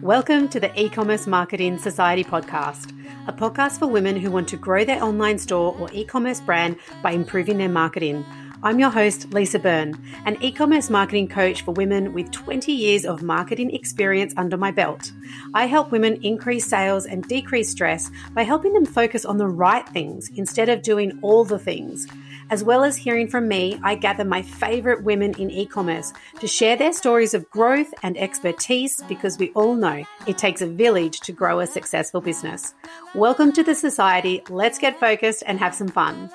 Welcome to the E Commerce Marketing Society podcast, a podcast for women who want to grow their online store or e commerce brand by improving their marketing. I'm your host, Lisa Byrne, an e commerce marketing coach for women with 20 years of marketing experience under my belt. I help women increase sales and decrease stress by helping them focus on the right things instead of doing all the things. As well as hearing from me, I gather my favorite women in e commerce to share their stories of growth and expertise because we all know it takes a village to grow a successful business. Welcome to the society. Let's get focused and have some fun.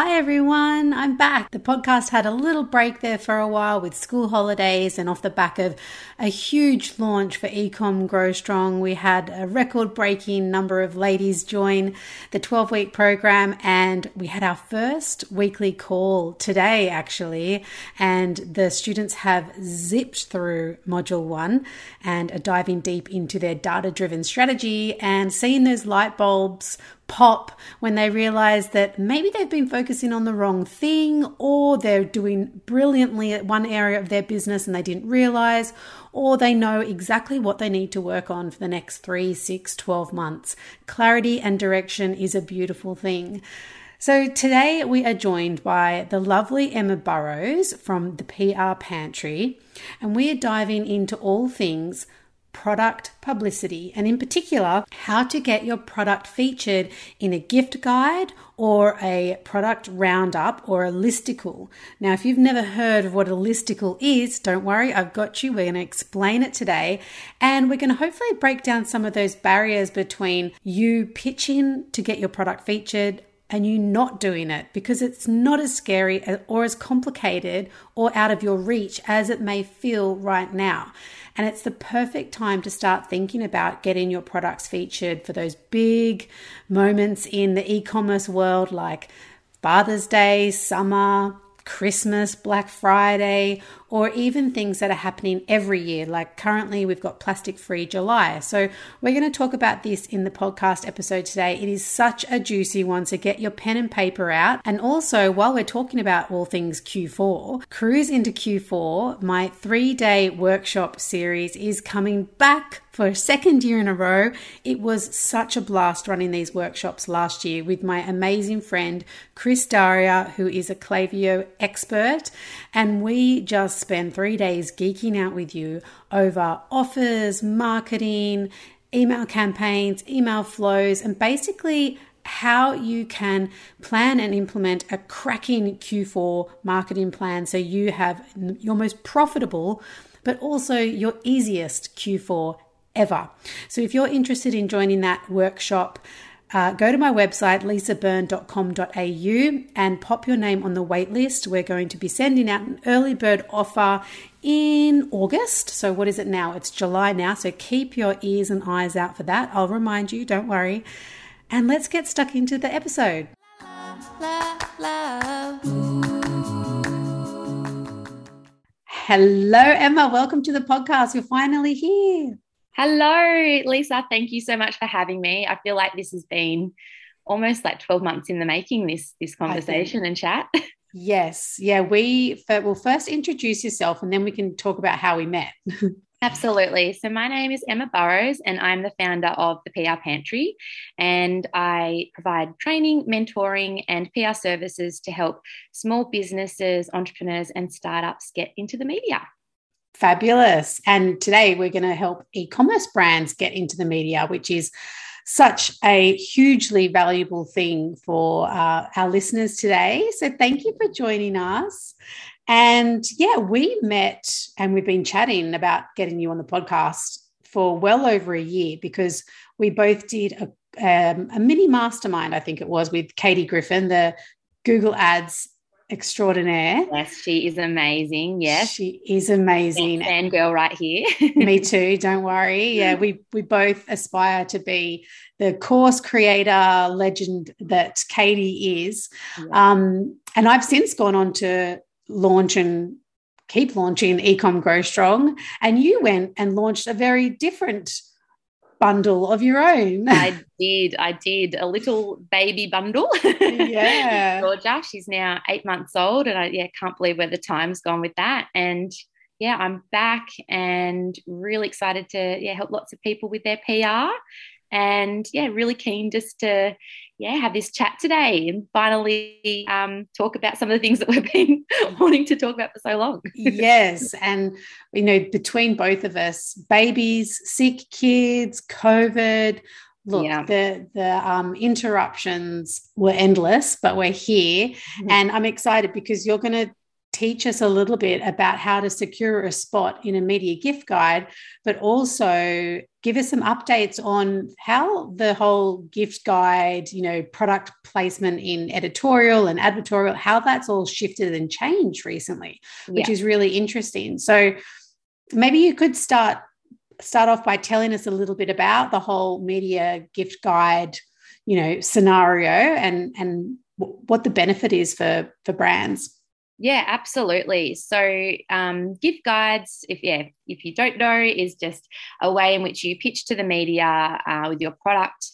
Hi everyone, I'm back. The podcast had a little break there for a while with school holidays and off the back of a huge launch for Ecom Grow Strong. We had a record breaking number of ladies join the 12 week program and we had our first weekly call today actually. And the students have zipped through module one and are diving deep into their data driven strategy and seeing those light bulbs pop when they realize that maybe they've been focusing on the wrong thing or they're doing brilliantly at one area of their business and they didn't realize or they know exactly what they need to work on for the next three, six, 12 months. Clarity and direction is a beautiful thing. So today we are joined by the lovely Emma Burrows from the PR Pantry, and we are diving into all things product publicity, and in particular, how to get your product featured in a gift guide or a product roundup or a listicle. Now, if you've never heard of what a listicle is, don't worry, I've got you. We're going to explain it today, and we're going to hopefully break down some of those barriers between you pitching to get your product featured and you not doing it because it's not as scary or as complicated or out of your reach as it may feel right now. And it's the perfect time to start thinking about getting your products featured for those big moments in the e commerce world like Father's Day, summer, Christmas, Black Friday, or even things that are happening every year. Like currently, we've got Plastic Free July. So, we're going to talk about this in the podcast episode today. It is such a juicy one. So, get your pen and paper out. And also, while we're talking about all things Q4, cruise into Q4, my three day workshop series is coming back for a second year in a row. It was such a blast running these workshops last year with my amazing friend Chris Daria, who is a Klaviyo expert. And we just spent three days geeking out with you over offers, marketing, email campaigns, email flows, and basically how you can plan and implement a cracking Q4 marketing plan so you have your most profitable but also your easiest Q4 ever. So if you're interested in joining that workshop, uh, go to my website, lisabyrne.com.au, and pop your name on the waitlist. We're going to be sending out an early bird offer in August. So, what is it now? It's July now. So, keep your ears and eyes out for that. I'll remind you, don't worry. And let's get stuck into the episode. Hello, Emma. Welcome to the podcast. You're finally here. Hello, Lisa. Thank you so much for having me. I feel like this has been almost like 12 months in the making, this, this conversation and chat. Yes. Yeah. We will first introduce yourself and then we can talk about how we met. Absolutely. So, my name is Emma Burrows, and I'm the founder of the PR Pantry. And I provide training, mentoring, and PR services to help small businesses, entrepreneurs, and startups get into the media. Fabulous. And today we're going to help e commerce brands get into the media, which is such a hugely valuable thing for uh, our listeners today. So thank you for joining us. And yeah, we met and we've been chatting about getting you on the podcast for well over a year because we both did a, um, a mini mastermind, I think it was, with Katie Griffin, the Google Ads extraordinaire. Yes, she is amazing. Yes, she is amazing. And girl, right here. Me too. Don't worry. Yeah, we we both aspire to be the course creator legend that Katie is. Yeah. Um, and I've since gone on to launch and keep launching Ecom Grow Strong. And you went and launched a very different bundle of your own. I did. I did a little baby bundle. Yeah. Georgia. She's now eight months old. And I yeah, can't believe where the time's gone with that. And yeah, I'm back and really excited to yeah help lots of people with their PR. And yeah, really keen just to yeah have this chat today and finally um, talk about some of the things that we've been wanting to talk about for so long. yes, and you know between both of us, babies, sick kids, COVID. Look, yeah. the the um, interruptions were endless, but we're here, mm-hmm. and I'm excited because you're going to teach us a little bit about how to secure a spot in a media gift guide, but also give us some updates on how the whole gift guide, you know, product placement in editorial and advertorial, how that's all shifted and changed recently, which yeah. is really interesting. So maybe you could start start off by telling us a little bit about the whole media gift guide, you know, scenario and and what the benefit is for for brands. Yeah, absolutely. So, um, gift guides, if yeah, if you don't know, is just a way in which you pitch to the media uh, with your product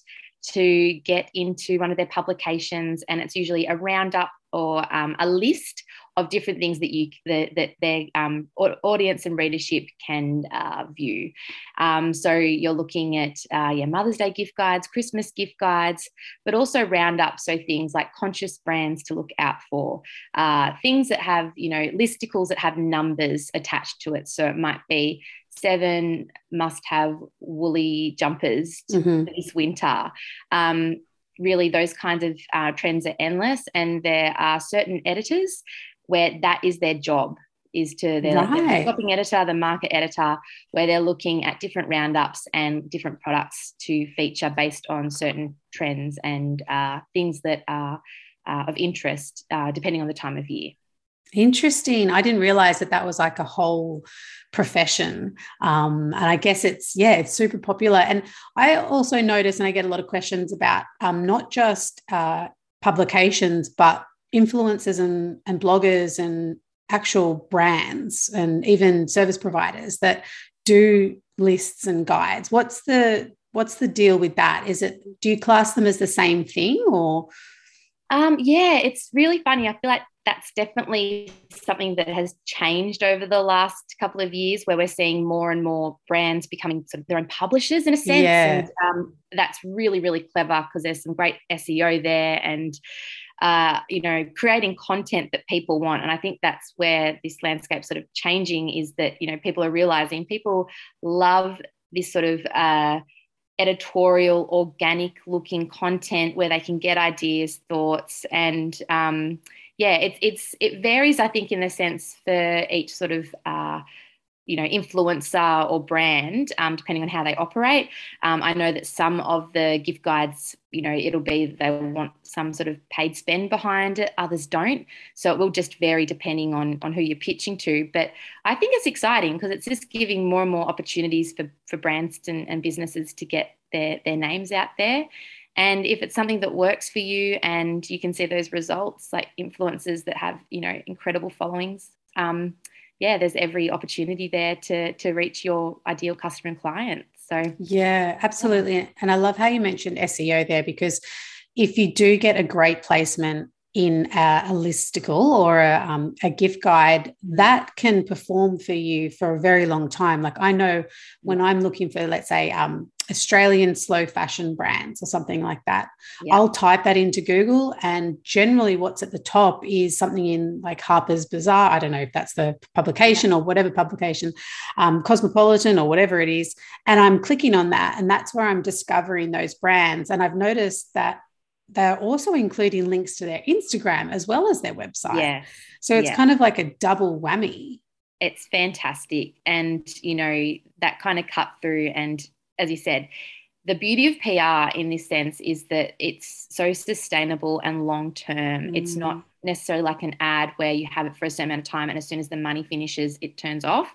to get into one of their publications, and it's usually a roundup or um, a list of different things that you that, that their um, audience and readership can uh, view. Um, so you're looking at uh, yeah Mother's Day gift guides, Christmas gift guides, but also roundups. So things like conscious brands to look out for, uh, things that have you know listicles that have numbers attached to it. So it might be seven must have woolly jumpers mm-hmm. this winter. Um, really those kinds of uh, trends are endless and there are certain editors where that is their job is to their, right. shopping editor, the market editor, where they're looking at different roundups and different products to feature based on certain trends and uh, things that are uh, of interest uh, depending on the time of year. Interesting. I didn't realize that that was like a whole profession. Um, and I guess it's, yeah, it's super popular. And I also notice, and I get a lot of questions about um, not just uh, publications, but influencers and, and bloggers and actual brands and even service providers that do lists and guides. What's the what's the deal with that? Is it do you class them as the same thing or? Um, yeah, it's really funny. I feel like that's definitely something that has changed over the last couple of years where we're seeing more and more brands becoming sort of their own publishers in a sense. Yeah. And um, that's really, really clever because there's some great SEO there and, uh, you know, creating content that people want. And I think that's where this landscape sort of changing is that, you know, people are realizing people love this sort of, uh, editorial, organic looking content where they can get ideas, thoughts, and um, yeah, it's it's it varies. I think in the sense for each sort of uh, you know influencer or brand, um, depending on how they operate. Um, I know that some of the gift guides, you know, it'll be they want some sort of paid spend behind it. Others don't, so it will just vary depending on on who you're pitching to. But I think it's exciting because it's just giving more and more opportunities for for brands and, and businesses to get their their names out there. And if it's something that works for you and you can see those results, like influencers that have, you know, incredible followings, um, yeah, there's every opportunity there to to reach your ideal customer and client. So yeah, absolutely. And I love how you mentioned SEO there because if you do get a great placement in a, a listicle or a, um, a, gift guide that can perform for you for a very long time like i know when i'm looking for let's say um, australian slow fashion brands or something like that yeah. i'll type that into google and generally what's at the top is something in like harper's bazaar i don't know if that's the publication yeah. or whatever publication um, cosmopolitan or whatever it is and i'm clicking on that and that's where i'm discovering those brands and i've noticed that they're also including links to their Instagram as well as their website. Yeah. So it's yeah. kind of like a double whammy. It's fantastic. And, you know, that kind of cut through. And as you said, the beauty of PR in this sense is that it's so sustainable and long term. Mm. It's not necessarily like an ad where you have it for a certain amount of time and as soon as the money finishes, it turns off.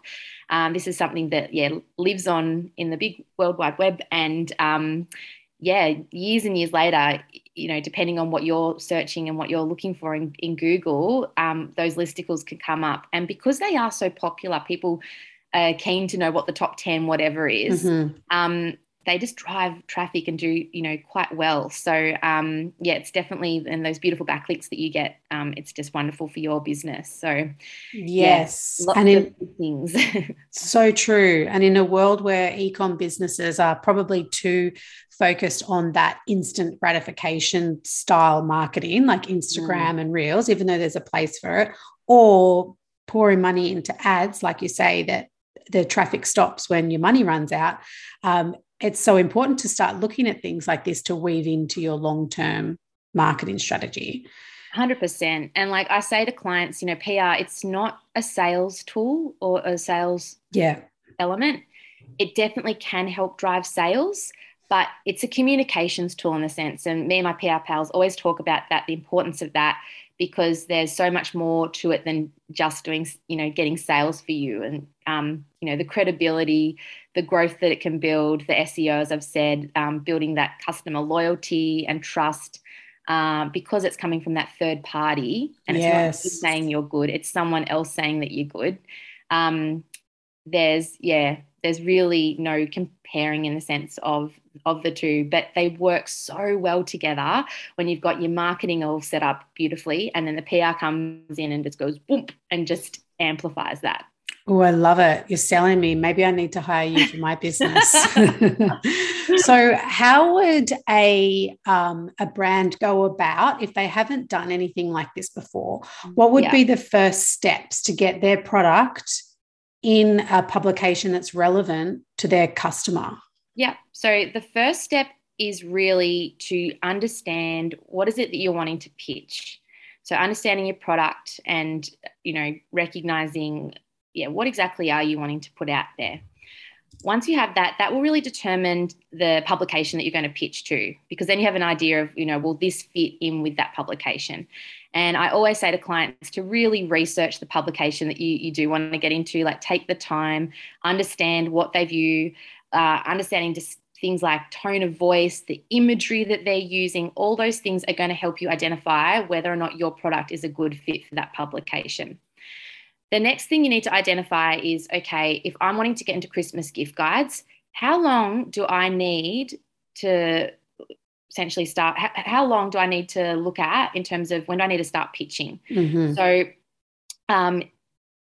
Um, this is something that, yeah, lives on in the big world wide web and, um, yeah, years and years later, you know, depending on what you're searching and what you're looking for in, in Google, um, those listicles can come up. And because they are so popular, people are keen to know what the top 10 whatever is. Mm-hmm. Um, they just drive traffic and do you know quite well. So um, yeah, it's definitely and those beautiful backlinks that you get. Um, it's just wonderful for your business. So yes, yeah, and in, things. so true. And in a world where ecom businesses are probably too focused on that instant gratification style marketing, like Instagram mm. and Reels, even though there's a place for it, or pouring money into ads, like you say that the traffic stops when your money runs out. Um, it's so important to start looking at things like this to weave into your long term marketing strategy. 100%. And like I say to clients, you know, PR, it's not a sales tool or a sales yeah. element. It definitely can help drive sales, but it's a communications tool in a sense. And me and my PR pals always talk about that, the importance of that, because there's so much more to it than just doing, you know, getting sales for you. And um, you know the credibility, the growth that it can build, the SEO, as I've said, um, building that customer loyalty and trust. Uh, because it's coming from that third party and it's yes. not saying you're good, it's someone else saying that you're good. Um, there's yeah, there's really no comparing in the sense of of the two, but they work so well together when you've got your marketing all set up beautifully, and then the PR comes in and just goes boom and just amplifies that. Oh, I love it. You're selling me. Maybe I need to hire you for my business. so, how would a um, a brand go about if they haven't done anything like this before? What would yeah. be the first steps to get their product in a publication that's relevant to their customer? Yeah. So, the first step is really to understand what is it that you're wanting to pitch. So, understanding your product and you know recognizing yeah, what exactly are you wanting to put out there? Once you have that, that will really determine the publication that you're going to pitch to, because then you have an idea of, you know, will this fit in with that publication? And I always say to clients to really research the publication that you, you do want to get into, like take the time, understand what they view, uh, understanding just things like tone of voice, the imagery that they're using, all those things are going to help you identify whether or not your product is a good fit for that publication. The next thing you need to identify is okay, if I'm wanting to get into Christmas gift guides, how long do I need to essentially start? How long do I need to look at in terms of when do I need to start pitching? Mm-hmm. So, um,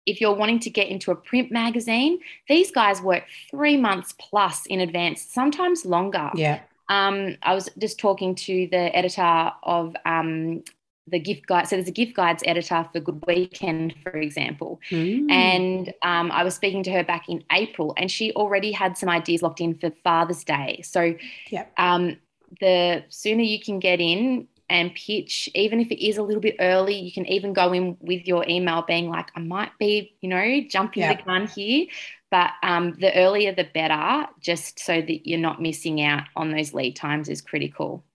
if you're wanting to get into a print magazine, these guys work three months plus in advance, sometimes longer. Yeah. Um, I was just talking to the editor of um, the gift guide. So there's a gift guides editor for Good Weekend, for example. Mm. And um, I was speaking to her back in April, and she already had some ideas locked in for Father's Day. So yep. um, the sooner you can get in and pitch, even if it is a little bit early, you can even go in with your email being like, I might be, you know, jumping yep. the gun here. But um, the earlier the better, just so that you're not missing out on those lead times is critical.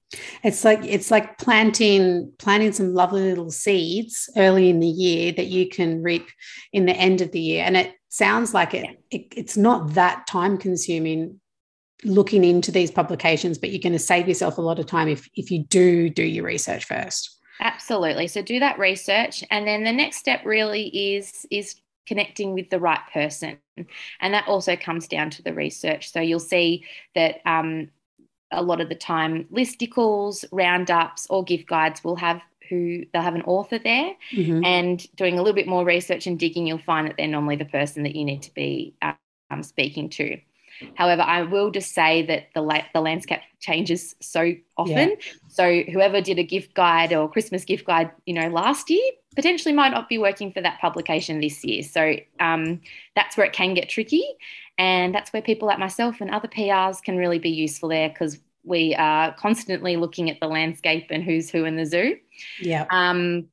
It's like it's like planting planting some lovely little seeds early in the year that you can reap in the end of the year. And it sounds like it, it it's not that time consuming looking into these publications, but you're going to save yourself a lot of time if if you do do your research first. Absolutely. So do that research, and then the next step really is is connecting with the right person, and that also comes down to the research. So you'll see that um, a lot of the time listicles, roundups, or gift guides will have who they'll have an author there mm-hmm. and doing a little bit more research and digging you'll find that they're normally the person that you need to be um, speaking to however i will just say that the, la- the landscape changes so often yeah. so whoever did a gift guide or christmas gift guide you know last year potentially might not be working for that publication this year so um, that's where it can get tricky and that's where people like myself and other PRs can really be useful there because we are constantly looking at the landscape and who's who in the zoo. Yeah. Um,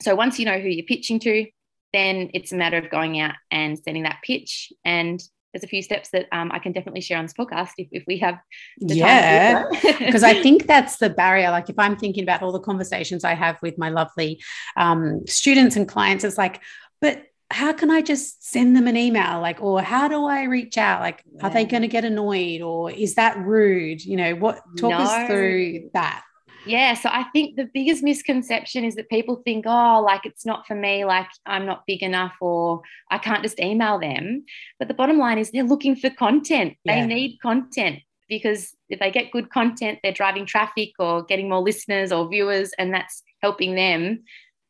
so once you know who you're pitching to, then it's a matter of going out and sending that pitch. And there's a few steps that um, I can definitely share on this podcast if, if we have the time. yeah because I think that's the barrier like if I'm thinking about all the conversations I have with my lovely um, students and clients it's like but how can I just send them an email? Like, or how do I reach out? Like, yeah. are they going to get annoyed or is that rude? You know, what talk no. us through that. Yeah, so I think the biggest misconception is that people think, oh, like it's not for me, like I'm not big enough, or I can't just email them. But the bottom line is they're looking for content. Yeah. They need content. because if they get good content, they're driving traffic or getting more listeners or viewers, and that's helping them.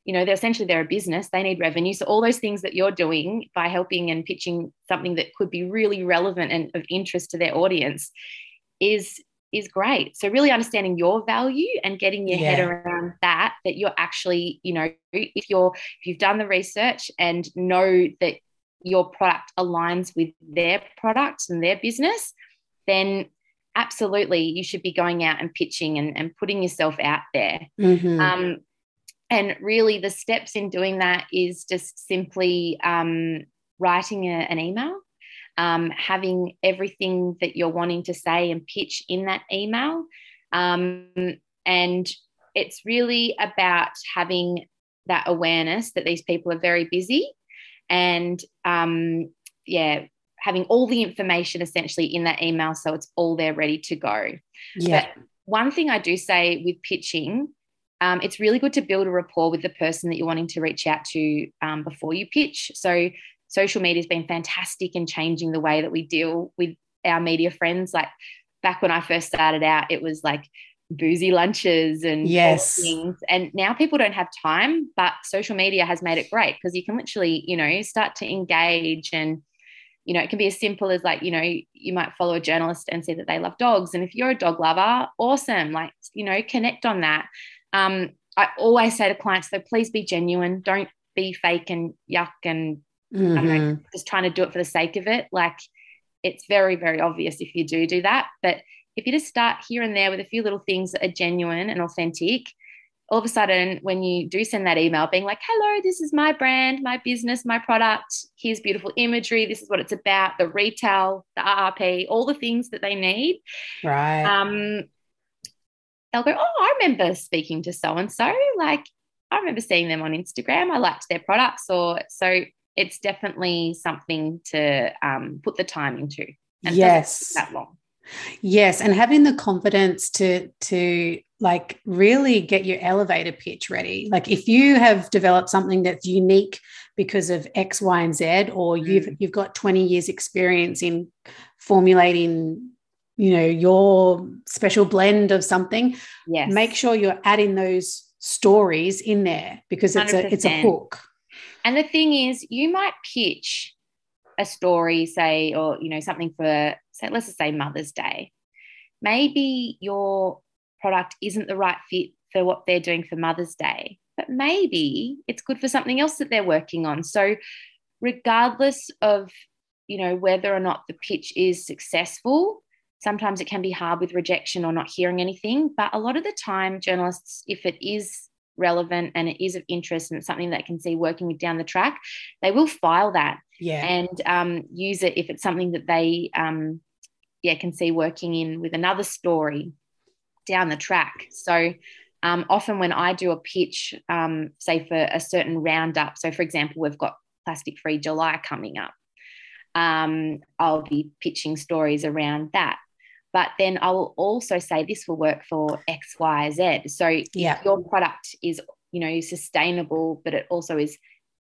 You know, they're essentially they're a business. They need revenue. So all those things that you're doing by helping and pitching something that could be really relevant and of interest to their audience is is great. So really understanding your value and getting your yeah. head around that, that you're actually, you know, if you're if you've done the research and know that your product aligns with their products and their business, then absolutely you should be going out and pitching and, and putting yourself out there. Mm-hmm. Um, and really, the steps in doing that is just simply um, writing a, an email, um, having everything that you're wanting to say and pitch in that email. Um, and it's really about having that awareness that these people are very busy and um, yeah, having all the information essentially in that email so it's all there ready to go. Yeah. But one thing I do say with pitching, um, it's really good to build a rapport with the person that you're wanting to reach out to um, before you pitch. So social media has been fantastic in changing the way that we deal with our media friends. Like back when I first started out, it was like boozy lunches and yes. things. And now people don't have time but social media has made it great because you can literally you know start to engage and you know it can be as simple as like you know you might follow a journalist and see that they love dogs. And if you're a dog lover awesome. Like you know connect on that. Um i always say to clients though please be genuine. Don't be fake and yuck and mm-hmm. know, just trying to do it for the sake of it like it's very very obvious if you do do that but if you just start here and there with a few little things that are genuine and authentic, all of a sudden, when you do send that email being like, hello, this is my brand, my business, my product, here's beautiful imagery, this is what it's about, the retail, the RRP, all the things that they need. Right. Um, they'll go, oh, I remember speaking to so and so. Like, I remember seeing them on Instagram. I liked their products. Or so it's definitely something to um, put the time into. And yes. that long. Yes, and having the confidence to to like really get your elevator pitch ready. Like if you have developed something that's unique because of X, Y, and Z, or you've mm. you've got 20 years experience in formulating, you know, your special blend of something, yes. make sure you're adding those stories in there because it's 100%. a it's a hook. And the thing is, you might pitch a story, say, or you know, something for say, let's just say Mother's Day. Maybe your product isn't the right fit for what they're doing for Mother's Day, but maybe it's good for something else that they're working on. So, regardless of you know whether or not the pitch is successful, sometimes it can be hard with rejection or not hearing anything. But a lot of the time, journalists, if it is relevant and it is of interest and it's something that can see working with down the track, they will file that yeah. and um, use it if it's something that they um, yeah can see working in with another story down the track. So um, often when I do a pitch, um, say for a certain roundup, so for example, we've got Plastic Free July coming up. Um, I'll be pitching stories around that. But then I will also say this will work for X, Y, Z. So yeah. your product is, you know, sustainable, but it also is,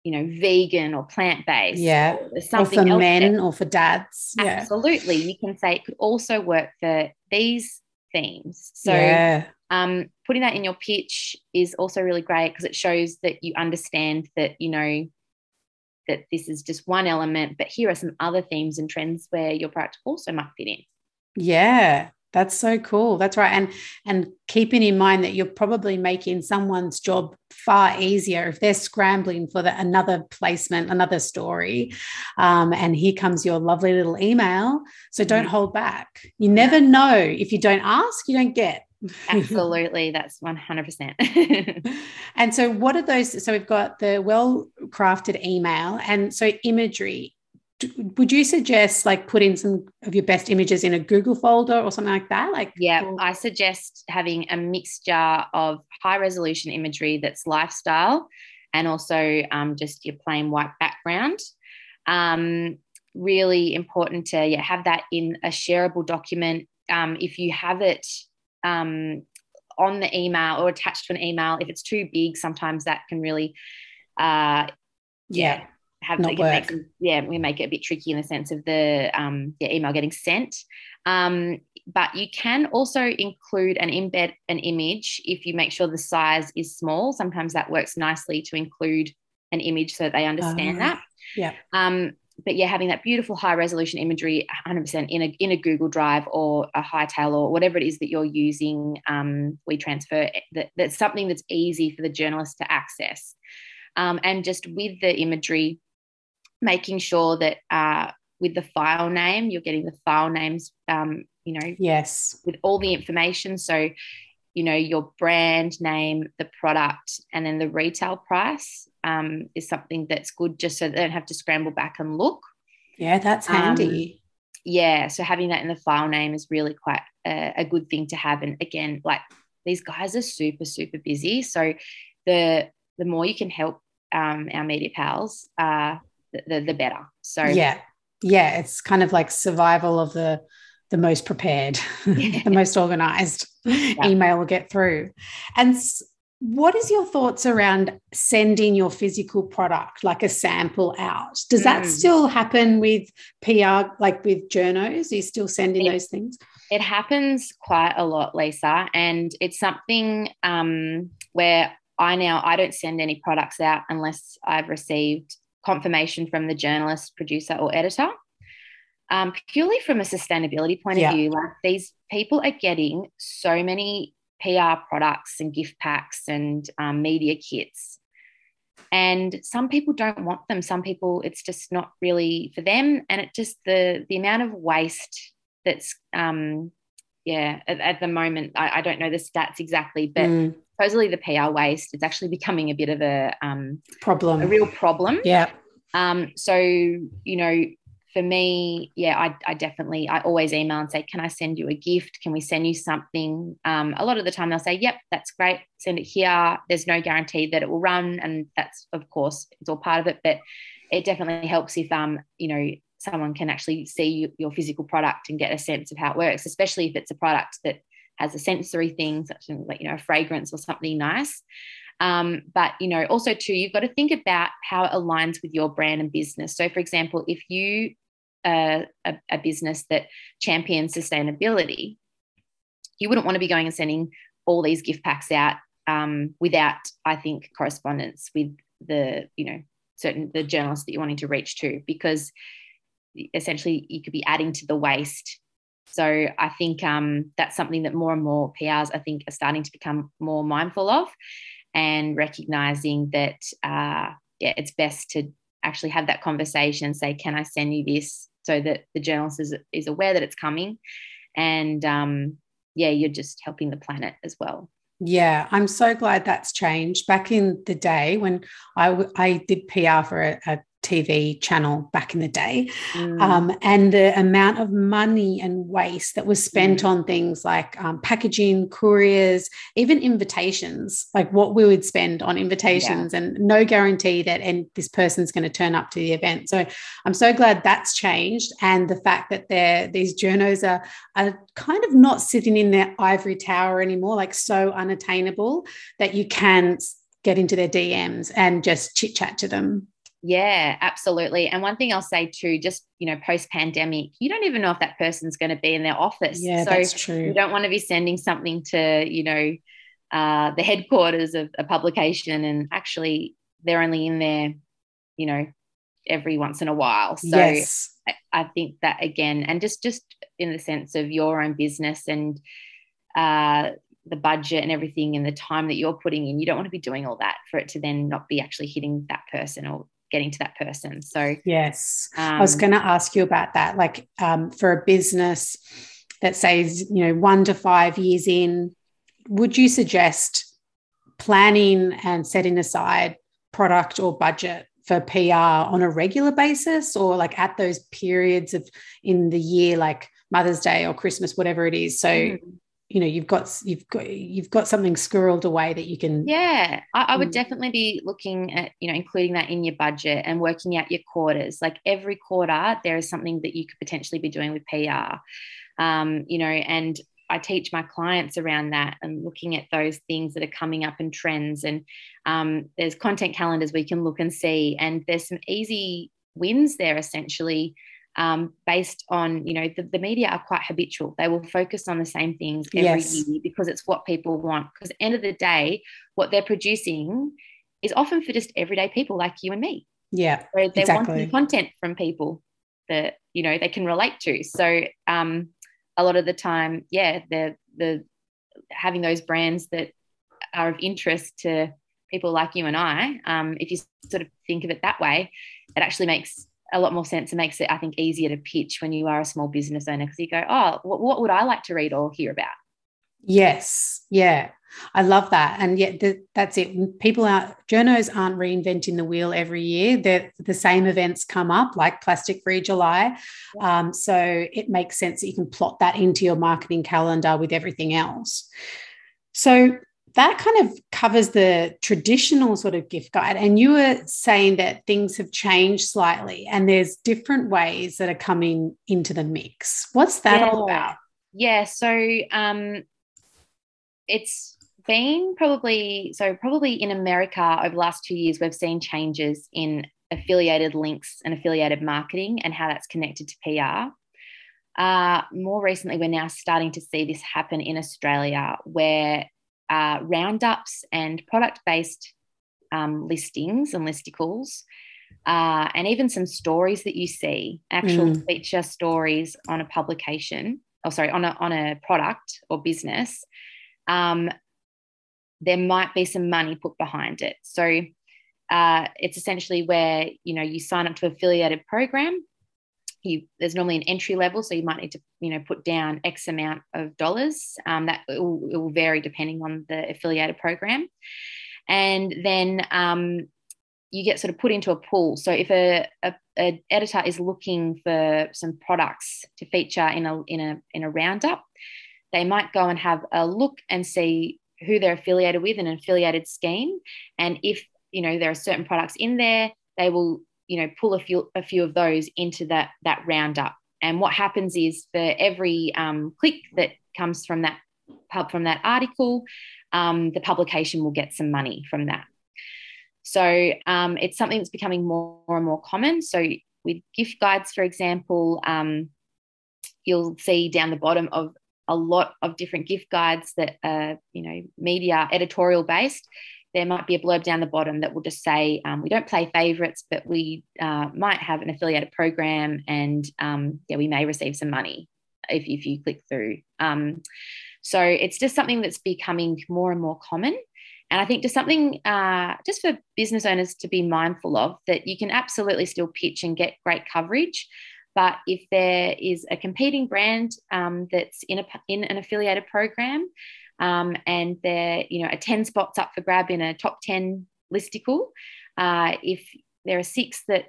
you know, vegan or plant based. Yeah. Or, or for men there. or for dads. Yeah. Absolutely. You can say it could also work for these themes. So yeah. um, putting that in your pitch is also really great because it shows that you understand that, you know, that this is just one element, but here are some other themes and trends where your product also might fit in. Yeah, that's so cool. That's right. And and keeping in mind that you're probably making someone's job far easier if they're scrambling for the, another placement, another story. Um, and here comes your lovely little email. So don't mm-hmm. hold back. You never know. If you don't ask, you don't get. Absolutely. That's 100%. and so, what are those? So, we've got the well crafted email. And so, imagery would you suggest like putting some of your best images in a Google folder or something like that? Like, yeah, or- I suggest having a mixture of high resolution imagery that's lifestyle and also um, just your plain white background. Um, really important to yeah, have that in a shareable document. Um, if you have it um, on the email or attached to an email, if it's too big, sometimes that can really, uh, yeah. yeah have Not work. yeah, we make it a bit tricky in the sense of the um, yeah, email getting sent. Um, but you can also include and embed an image if you make sure the size is small. Sometimes that works nicely to include an image so that they understand Ah, that. yeah. Um, but yeah, having that beautiful high resolution imagery 100% in a, in a Google Drive or a Hightail or whatever it is that you're using, um, WeTransfer that, that's something that's easy for the journalist to access. Um, and just with the imagery, making sure that uh, with the file name, you're getting the file names, um, you know, Yes. with all the information. So, you know, your brand name, the product, and then the retail price um, is something that's good just so they don't have to scramble back and look. Yeah, that's Um, handy. Yeah. So having that in the file name is really quite a, a good thing to have. And again, like these guys are super, super busy. So the the more you can help um, our media pals, uh, the, the, better. So yeah. Yeah. It's kind of like survival of the the most prepared, Yeah. the most organized email will get through. And what is your thoughts around sending your physical product like a sample out? Does that Mm. still happen with PR, like with journos? Are you still sending Yeah. those things? It happens quite a lot, Lisa, and it's something um, where I now I don't send any products out unless I've received confirmation from the journalist, producer, or editor. Um, purely from a sustainability point Yeah. of view, like these people are getting so many PR products and gift packs and um, media kits. And some people don't want them. Some people, it's just not really for them. And it just the the amount of waste that's um yeah at, at the moment I, I don't know the stats exactly but Mm, supposedly the pr waste is actually becoming a bit of a um problem. a real problem yeah. um so you know for me yeah I, I definitely i always email and say can i send you a gift can we send you something um a lot of the time they'll say yep that's great send it here there's no guarantee that it will run and that's of course it's all part of it but it definitely helps if um you know someone can actually see your physical product and get a sense of how it works, especially if it's a product that has a sensory thing, such as like, you know, a fragrance or something nice. Um, but you know, also too, you've got to think about how it aligns with your brand and business. So, for example, if you uh, a, a business that champions sustainability, you wouldn't want to be going and sending all these gift packs out um, without, I think, correspondence with the you know certain the journalists that you're wanting to reach to because essentially you could be adding to the waste. So I think um, that's something that more and more PRs I think are starting to become more mindful of, and recognizing that uh, yeah, it's best to actually have that conversation and say, "Can I send you this?" so that the journalist is is aware that it's coming, and um, yeah, you're just helping the planet as well. Yeah, I'm so glad that's changed. Back in the day when I, w- I did PR for a, a TV channel back in the day, Mm. um, and the amount of money and waste that was spent Mm. on things like um, packaging, couriers, even invitations, like what we would spend on invitations, and no guarantee that and this person's going to turn up to the event. So I'm so glad that's changed, and the fact that these journos are are kind of not sitting in their ivory tower anymore, like so unattainable that you can get into their DMs and just chit chat to them. Yeah, absolutely. And one thing I'll say too, just you know, post pandemic, you don't even know if that person's going to be in their office. Yeah, so that's you don't want to be sending something to, you know, uh, the headquarters of a publication and actually they're only in there, you know, every once in a while. So yes. I, I think that again, and just just in the sense of your own business and uh, the budget and everything and the time that you're putting in, you don't want to be doing all that for it to then not be actually hitting that person or getting to that person. So Yes. um, I was going to ask you about that. Like um, for a business that says, you know, one to five years in, would you suggest planning and setting aside product or budget for PR on a regular basis or like at those periods of in the year, like Mother's Day or Christmas, whatever it is? So, Mm. You know, you've got, you've got, you've got something squirreled away that you can. Yeah, I, I would Mm. definitely be looking at, you know, including that in your budget and working out your quarters. Like every quarter, there is something that you could potentially be doing with PR, um, you know, and I teach my clients around that and looking at those things that are coming up and trends. And um, there's content calendars we can look and see, and there's some easy wins there essentially. Um, based on you know the, the, media are quite habitual they will focus on the same things every yes. year because it's what people want because end of the day what they're producing is often for just everyday people like you and me yeah where they exactly. want content from people that you know they can relate to so um a lot of the time, yeah, the the having those brands that are of interest to people like you and I, um, if you sort of think of it that way, it actually makes a lot more sense. It makes it, I think, easier to pitch when you are a small business owner because you go, oh, what, what would I like to read or hear about? Yes. Yeah. I love that. And yet the, that's it. People are journos aren't reinventing the wheel every year. They're, the same events come up like Plastic Free July. Um, so it makes sense that you can plot that into your marketing calendar with everything else. So that kind of covers the traditional sort of gift guide. And you were saying that things have changed slightly and there's different ways that are coming into the mix. What's that yeah. all about? Yeah. So um, it's been probably so probably in America over the last two years, we've seen changes in affiliated links and affiliated marketing and how that's connected to PR. Uh, more recently, we're now starting to see this happen in Australia where uh, roundups and product based um, listings and listicles, uh, and even some stories that you see, actual mm. feature stories on a publication, or oh, sorry, on a, on a product or business, um, there might be some money put behind it. So uh, it's essentially where you know you sign up to affiliated program. You, there's normally an entry level, so you might need to you know put down X amount of dollars. Um, that it will, it will, vary depending on the affiliated program, and then um, you get sort of put into a pool. So if a, a, a, editor is looking for some products to feature in a in a in a roundup, they might go and have a look and see who they're affiliated with an affiliated scheme. And if, you know, there are certain products in there, they will, you know, pull a few, a few of those into that, that roundup. And what happens is for every um, click that comes from that pub from that article, um, the publication will get some money from that. So um, it's something that's becoming more, and more common. So with gift guides, for example, um, you'll see down the bottom of a lot of different gift guides that are, you know, media editorial based. There might be a blurb down the bottom that will just say, um, we don't play favorites, but we uh, might have an affiliated program and um, yeah, we may receive some money if, if you click through. Um, so it's just something that's becoming more and more common. And I think just something uh, just for business owners to be mindful of that you can absolutely still pitch and get great coverage, but if there is a competing brand um, that's in, a, in an affiliated program um, and there, you know, a 10 spots up for grab in a top 10 listicle, uh, if there are six that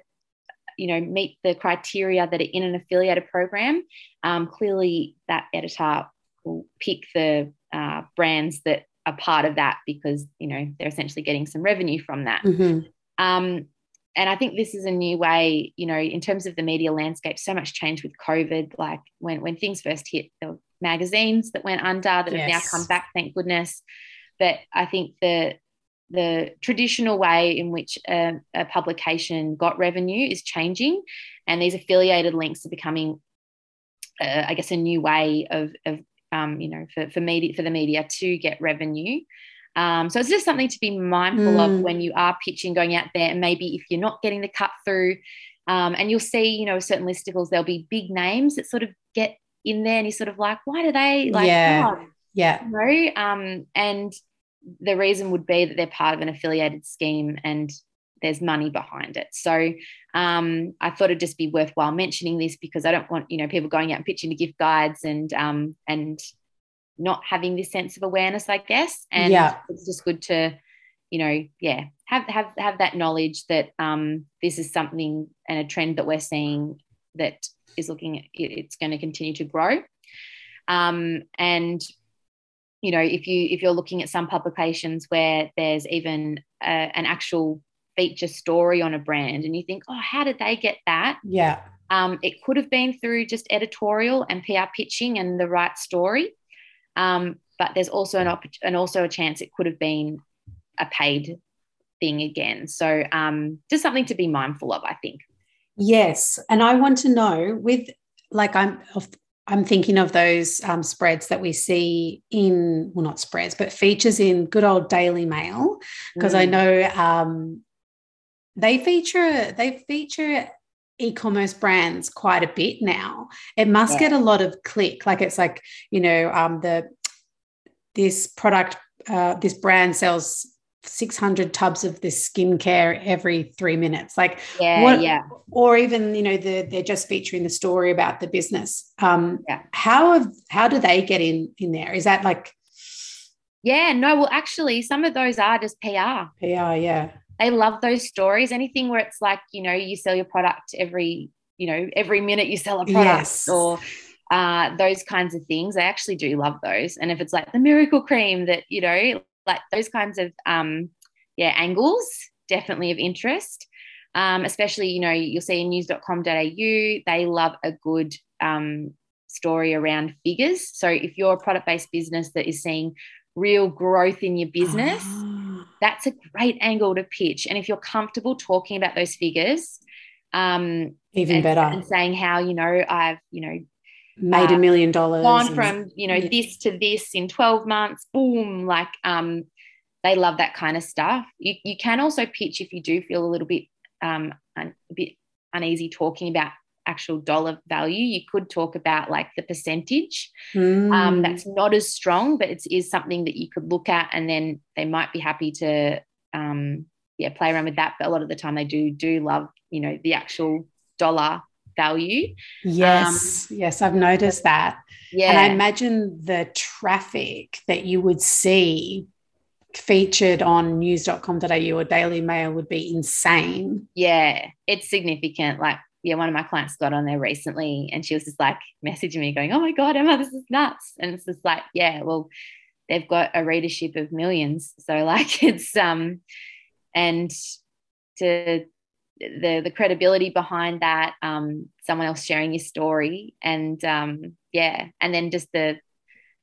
you know meet the criteria that are in an affiliated program um, clearly that editor will pick the uh, brands that are part of that because you know they're essentially getting some revenue from that mm-hmm. um, and I think this is a new way, you know, in terms of the media landscape, so much changed with COVID. Like when, when things first hit, there were magazines that went under that yes. have now come back, thank goodness. But I think the the traditional way in which a, a publication got revenue is changing, and these affiliated links are becoming, uh, I guess, a new way of, of um, you know, for, for media for the media to get revenue. Um, so it's just something to be mindful mm. of when you are pitching, going out there, and maybe if you're not getting the cut through, um, and you'll see, you know, certain listicles, there'll be big names that sort of get in there, and you're sort of like, why do they like? Yeah, oh, yeah, you know? Um, and the reason would be that they're part of an affiliated scheme and there's money behind it. So um, I thought it'd just be worthwhile mentioning this because I don't want you know people going out and pitching the gift guides and um, and not having this sense of awareness, I guess. And yeah. it's just good to, you know, yeah, have have have that knowledge that um, this is something and a trend that we're seeing that is looking at it's going to continue to grow. Um, and you know, if you if you're looking at some publications where there's even a, an actual feature story on a brand, and you think, oh, how did they get that? Yeah. Um, it could have been through just editorial and PR pitching and the right story. Um, but there's also an op- and also a chance it could have been a paid thing again. So um, just something to be mindful of, I think. Yes, and I want to know with like I'm I'm thinking of those um, spreads that we see in well not spreads but features in good old Daily Mail because mm. I know um, they feature they feature e-commerce brands quite a bit now. It must yeah. get a lot of click. Like it's like you know um, the this product uh, this brand sells 600 tubs of this skincare every three minutes like yeah what, yeah or even you know the, they're just featuring the story about the business um yeah. how have, how do they get in in there is that like yeah no well actually some of those are just pr pr yeah they love those stories anything where it's like you know you sell your product every you know every minute you sell a product yes. or uh, those kinds of things. I actually do love those. And if it's like the miracle cream that, you know, like those kinds of um, yeah angles definitely of interest. Um, especially, you know, you'll see in news.com.au, they love a good um, story around figures. So if you're a product based business that is seeing real growth in your business, oh. that's a great angle to pitch. And if you're comfortable talking about those figures, um, even and, better, and saying how, you know, I've, you know, made a uh, million dollars gone and, from you know yeah. this to this in 12 months boom like um they love that kind of stuff you, you can also pitch if you do feel a little bit um a bit uneasy talking about actual dollar value you could talk about like the percentage mm. um, hmm. that's not as strong but it is something that you could look at and then they might be happy to um, yeah play around with that but a lot of the time they do do love you know the actual dollar value. Yes, um, yes, I've noticed that. Yeah. And I imagine the traffic that you would see featured on news.com.au or Daily Mail would be insane. Yeah, it's significant. Like, yeah, one of my clients got on there recently and she was just like messaging me going, Oh my God, Emma, this is nuts. And it's just like, yeah, well, they've got a readership of millions. So like it's um and to the the credibility behind that um, someone else sharing your story and um, yeah and then just the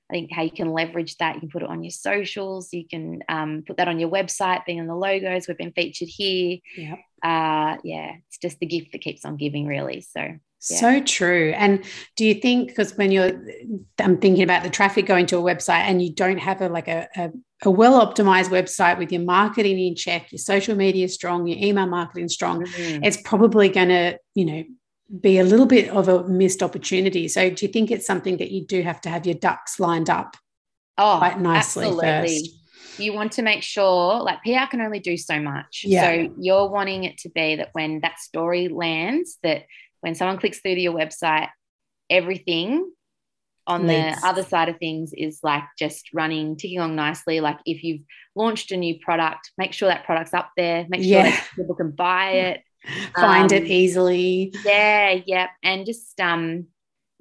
I think how you can leverage that you can put it on your socials you can um, put that on your website being on the logos we've been featured here. Yeah uh, yeah it's just the gift that keeps on giving really so yeah. So true. And do you think because when you're, I'm thinking about the traffic going to a website and you don't have a like a, a, a well optimized website with your marketing in check, your social media strong, your email marketing strong, mm-hmm. it's probably going to, you know, be a little bit of a missed opportunity. So do you think it's something that you do have to have your ducks lined up oh, quite nicely absolutely. first? you want to make sure like PR can only do so much. Yeah. So you're wanting it to be that when that story lands, that when someone clicks through to your website, everything on Leads. the other side of things is like just running, ticking along nicely. Like if you've launched a new product, make sure that product's up there, make sure yeah. that people can buy it, find um, it easily. Yeah, yeah. And just um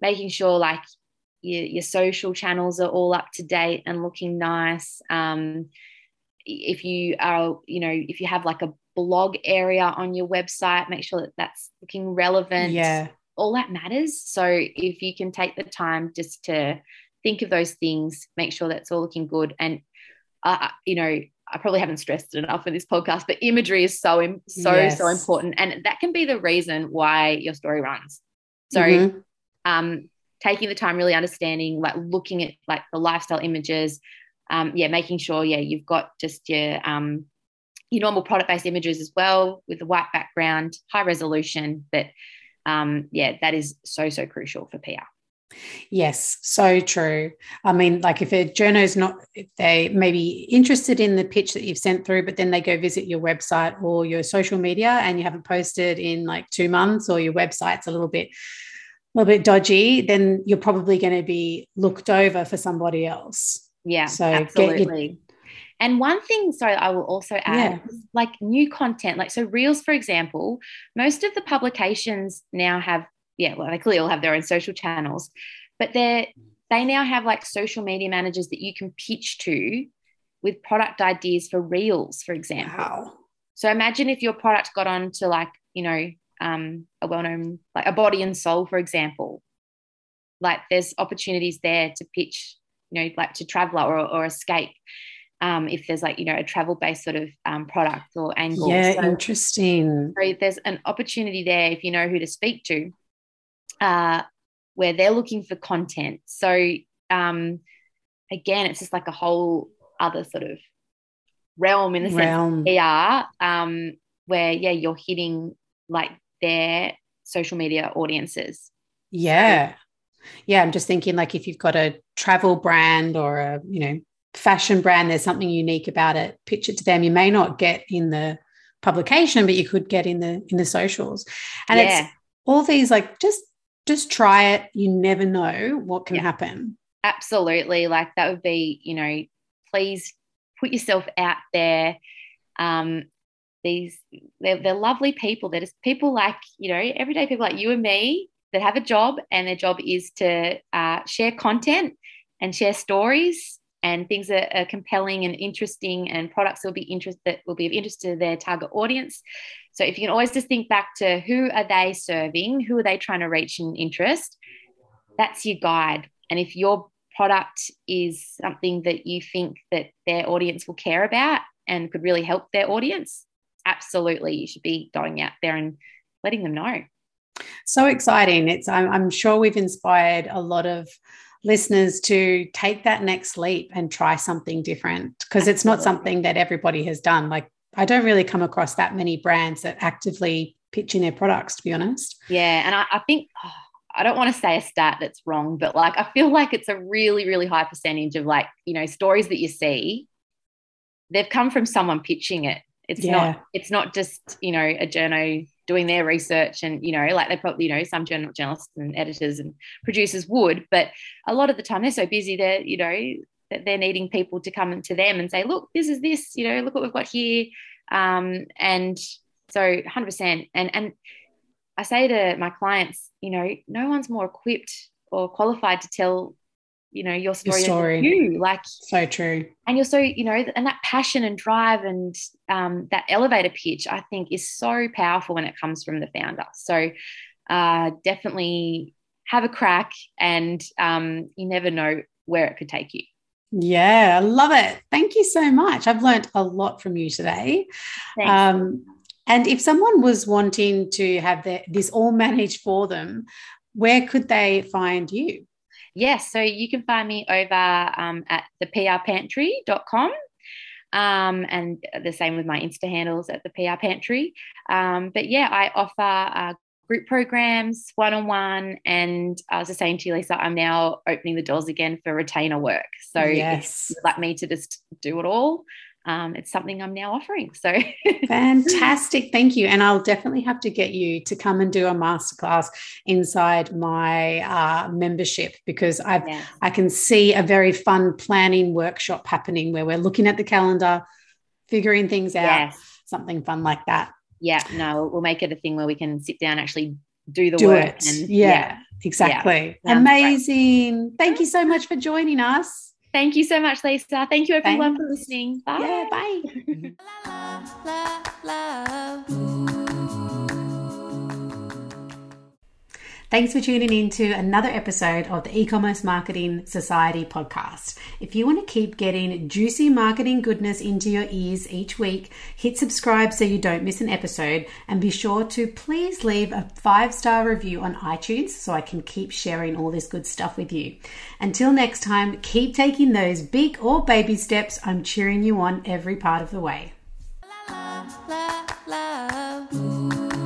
making sure like your, your social channels are all up to date and looking nice. Um if you are, you know, if you have like a blog area on your website, make sure that that's looking relevant. Yeah. All that matters. So if you can take the time just to think of those things, make sure that's all looking good. And, uh, you know, I probably haven't stressed it enough in this podcast, but imagery is so, so, yes. so important. And that can be the reason why your story runs. So, mm-hmm. um, taking the time, really understanding, like looking at like the lifestyle images, um, yeah, making sure, yeah, you've got just your um, your normal product based images as well with the white background, high resolution. But um, yeah, that is so, so crucial for PR. Yes, so true. I mean, like if a journo's not, if they may be interested in the pitch that you've sent through, but then they go visit your website or your social media and you haven't posted in like two months or your website's a little bit, a little bit dodgy, then you're probably going to be looked over for somebody else. Yeah, so absolutely. And one thing, sorry, I will also add, yeah. like new content. Like, so Reels, for example, most of the publications now have, yeah, well, they clearly all have their own social channels, but they're, they now have like social media managers that you can pitch to with product ideas for Reels, for example. Wow. So imagine if your product got on to like, you know, um, a well known, like a body and soul, for example. Like, there's opportunities there to pitch you know, like to travel or, or escape. Um, if there's like you know a travel based sort of um, product or angle. Yeah, so, interesting. So there's an opportunity there if you know who to speak to, uh, where they're looking for content. So um, again, it's just like a whole other sort of realm in the realm. sense of PR, um, where yeah, you're hitting like their social media audiences. Yeah. Yeah, I'm just thinking like if you've got a travel brand or a, you know, fashion brand, there's something unique about it, pitch it to them. You may not get in the publication, but you could get in the in the socials. And yeah. it's all these like just just try it. You never know what can yeah. happen. Absolutely. Like that would be, you know, please put yourself out there. Um, these they're, they're lovely people. They're just people like, you know, everyday people like you and me that have a job and their job is to uh, share content and share stories and things that are compelling and interesting and products that will be interest that will be of interest to their target audience. So if you can always just think back to who are they serving, who are they trying to reach in interest, that's your guide. And if your product is something that you think that their audience will care about and could really help their audience, absolutely you should be going out there and letting them know. So exciting. It's I'm, I'm sure we've inspired a lot of listeners to take that next leap and try something different because it's not something that everybody has done. Like I don't really come across that many brands that actively pitch in their products, to be honest. Yeah. And I, I think oh, I don't want to say a stat that's wrong, but like I feel like it's a really, really high percentage of like, you know, stories that you see, they've come from someone pitching it. It's yeah. not, it's not just, you know, a journo doing their research and you know like they probably you know some journal journalists and editors and producers would but a lot of the time they're so busy they're you know that they're needing people to come to them and say look this is this you know look what we've got here. Um, and so 100% and and i say to my clients you know no one's more equipped or qualified to tell you know your story, your story. you like so true. and you're so you know and that passion and drive and um, that elevator pitch i think is so powerful when it comes from the founder. So uh, definitely have a crack and um, you never know where it could take you. Yeah i love it. Thank you so much. I've learned a lot from you today. Um, and if someone was wanting to have their, this all managed for them where could they find you yes, so you can find me over um, at theprpantry.com. Um, and the same with my Insta handles at the PR Pantry. Um, but yeah, I offer uh, group programs, one on one. And I was just saying to you, Lisa, I'm now opening the doors again for retainer work. So yes. if you'd like me to just do it all, um, it's something I'm now offering. So fantastic. Thank you. And I'll definitely have to get you to come and do a masterclass inside my uh, membership because I've, I can see a very fun planning workshop happening where we're looking at the calendar, figuring things out, yes. something fun like that. Yeah, no, we'll make it a thing where we can sit down, actually do the do work. It. And, yeah, yeah, exactly. Yeah. Amazing. Thank you so much for joining us. Thank you so much, Lisa. Thank you, everyone, Thanks. for listening. Bye. Yeah, bye. Thanks for tuning in to another episode of the E-commerce Marketing Society podcast. If you want to keep getting juicy marketing goodness into your ears each week, hit subscribe so you don't miss an episode and be sure to please leave a 5-star review on iTunes so I can keep sharing all this good stuff with you. Until next time, keep taking those big or baby steps. I'm cheering you on every part of the way. La, la, la,